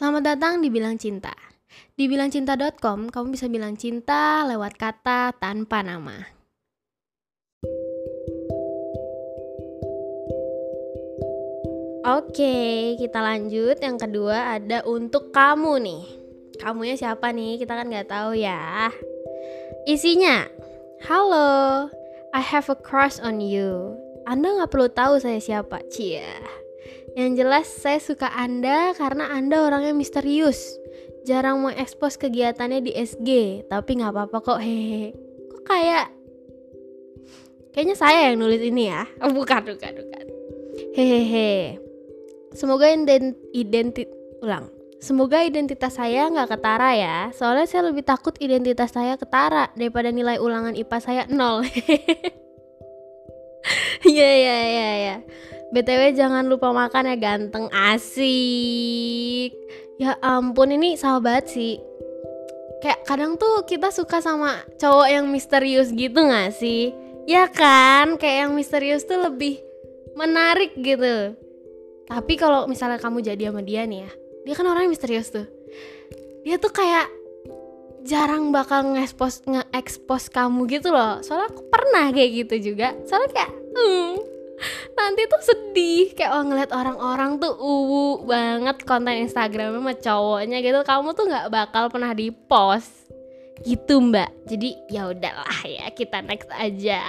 Selamat datang di Bilang Cinta. Di bilangcinta.com, kamu bisa bilang cinta lewat kata tanpa nama. Oke, kita lanjut. Yang kedua ada untuk kamu nih. Kamunya siapa nih? Kita kan nggak tahu ya. Isinya, halo, I have a crush on you. Anda nggak perlu tahu saya siapa, cia. Yang jelas saya suka Anda karena Anda orangnya misterius. Jarang mau ekspos kegiatannya di SG, tapi nggak apa-apa kok. Hehehe. Kok kayak Kayaknya saya yang nulis ini ya. Oh, bukan, bukan, bukan. Hehehe. Semoga ident identit ulang. Semoga identitas saya nggak ketara ya. Soalnya saya lebih takut identitas saya ketara daripada nilai ulangan IPA saya nol. Iya iya iya iya. BTW jangan lupa makan ya ganteng asik. Ya ampun ini sahabat sih. Kayak kadang tuh kita suka sama cowok yang misterius gitu gak sih? Ya kan, kayak yang misterius tuh lebih menarik gitu. Tapi kalau misalnya kamu jadi sama dia nih ya, dia kan orangnya misterius tuh. Dia tuh kayak jarang bakal nge-expose nge-expose kamu gitu loh. Soalnya aku pernah kayak gitu juga. Soalnya kayak hmm, nanti tuh sedih kayak oh, ngeliat orang-orang tuh uwu banget konten Instagramnya sama cowoknya gitu. Kamu tuh nggak bakal pernah di post gitu mbak. Jadi ya udahlah ya kita next aja.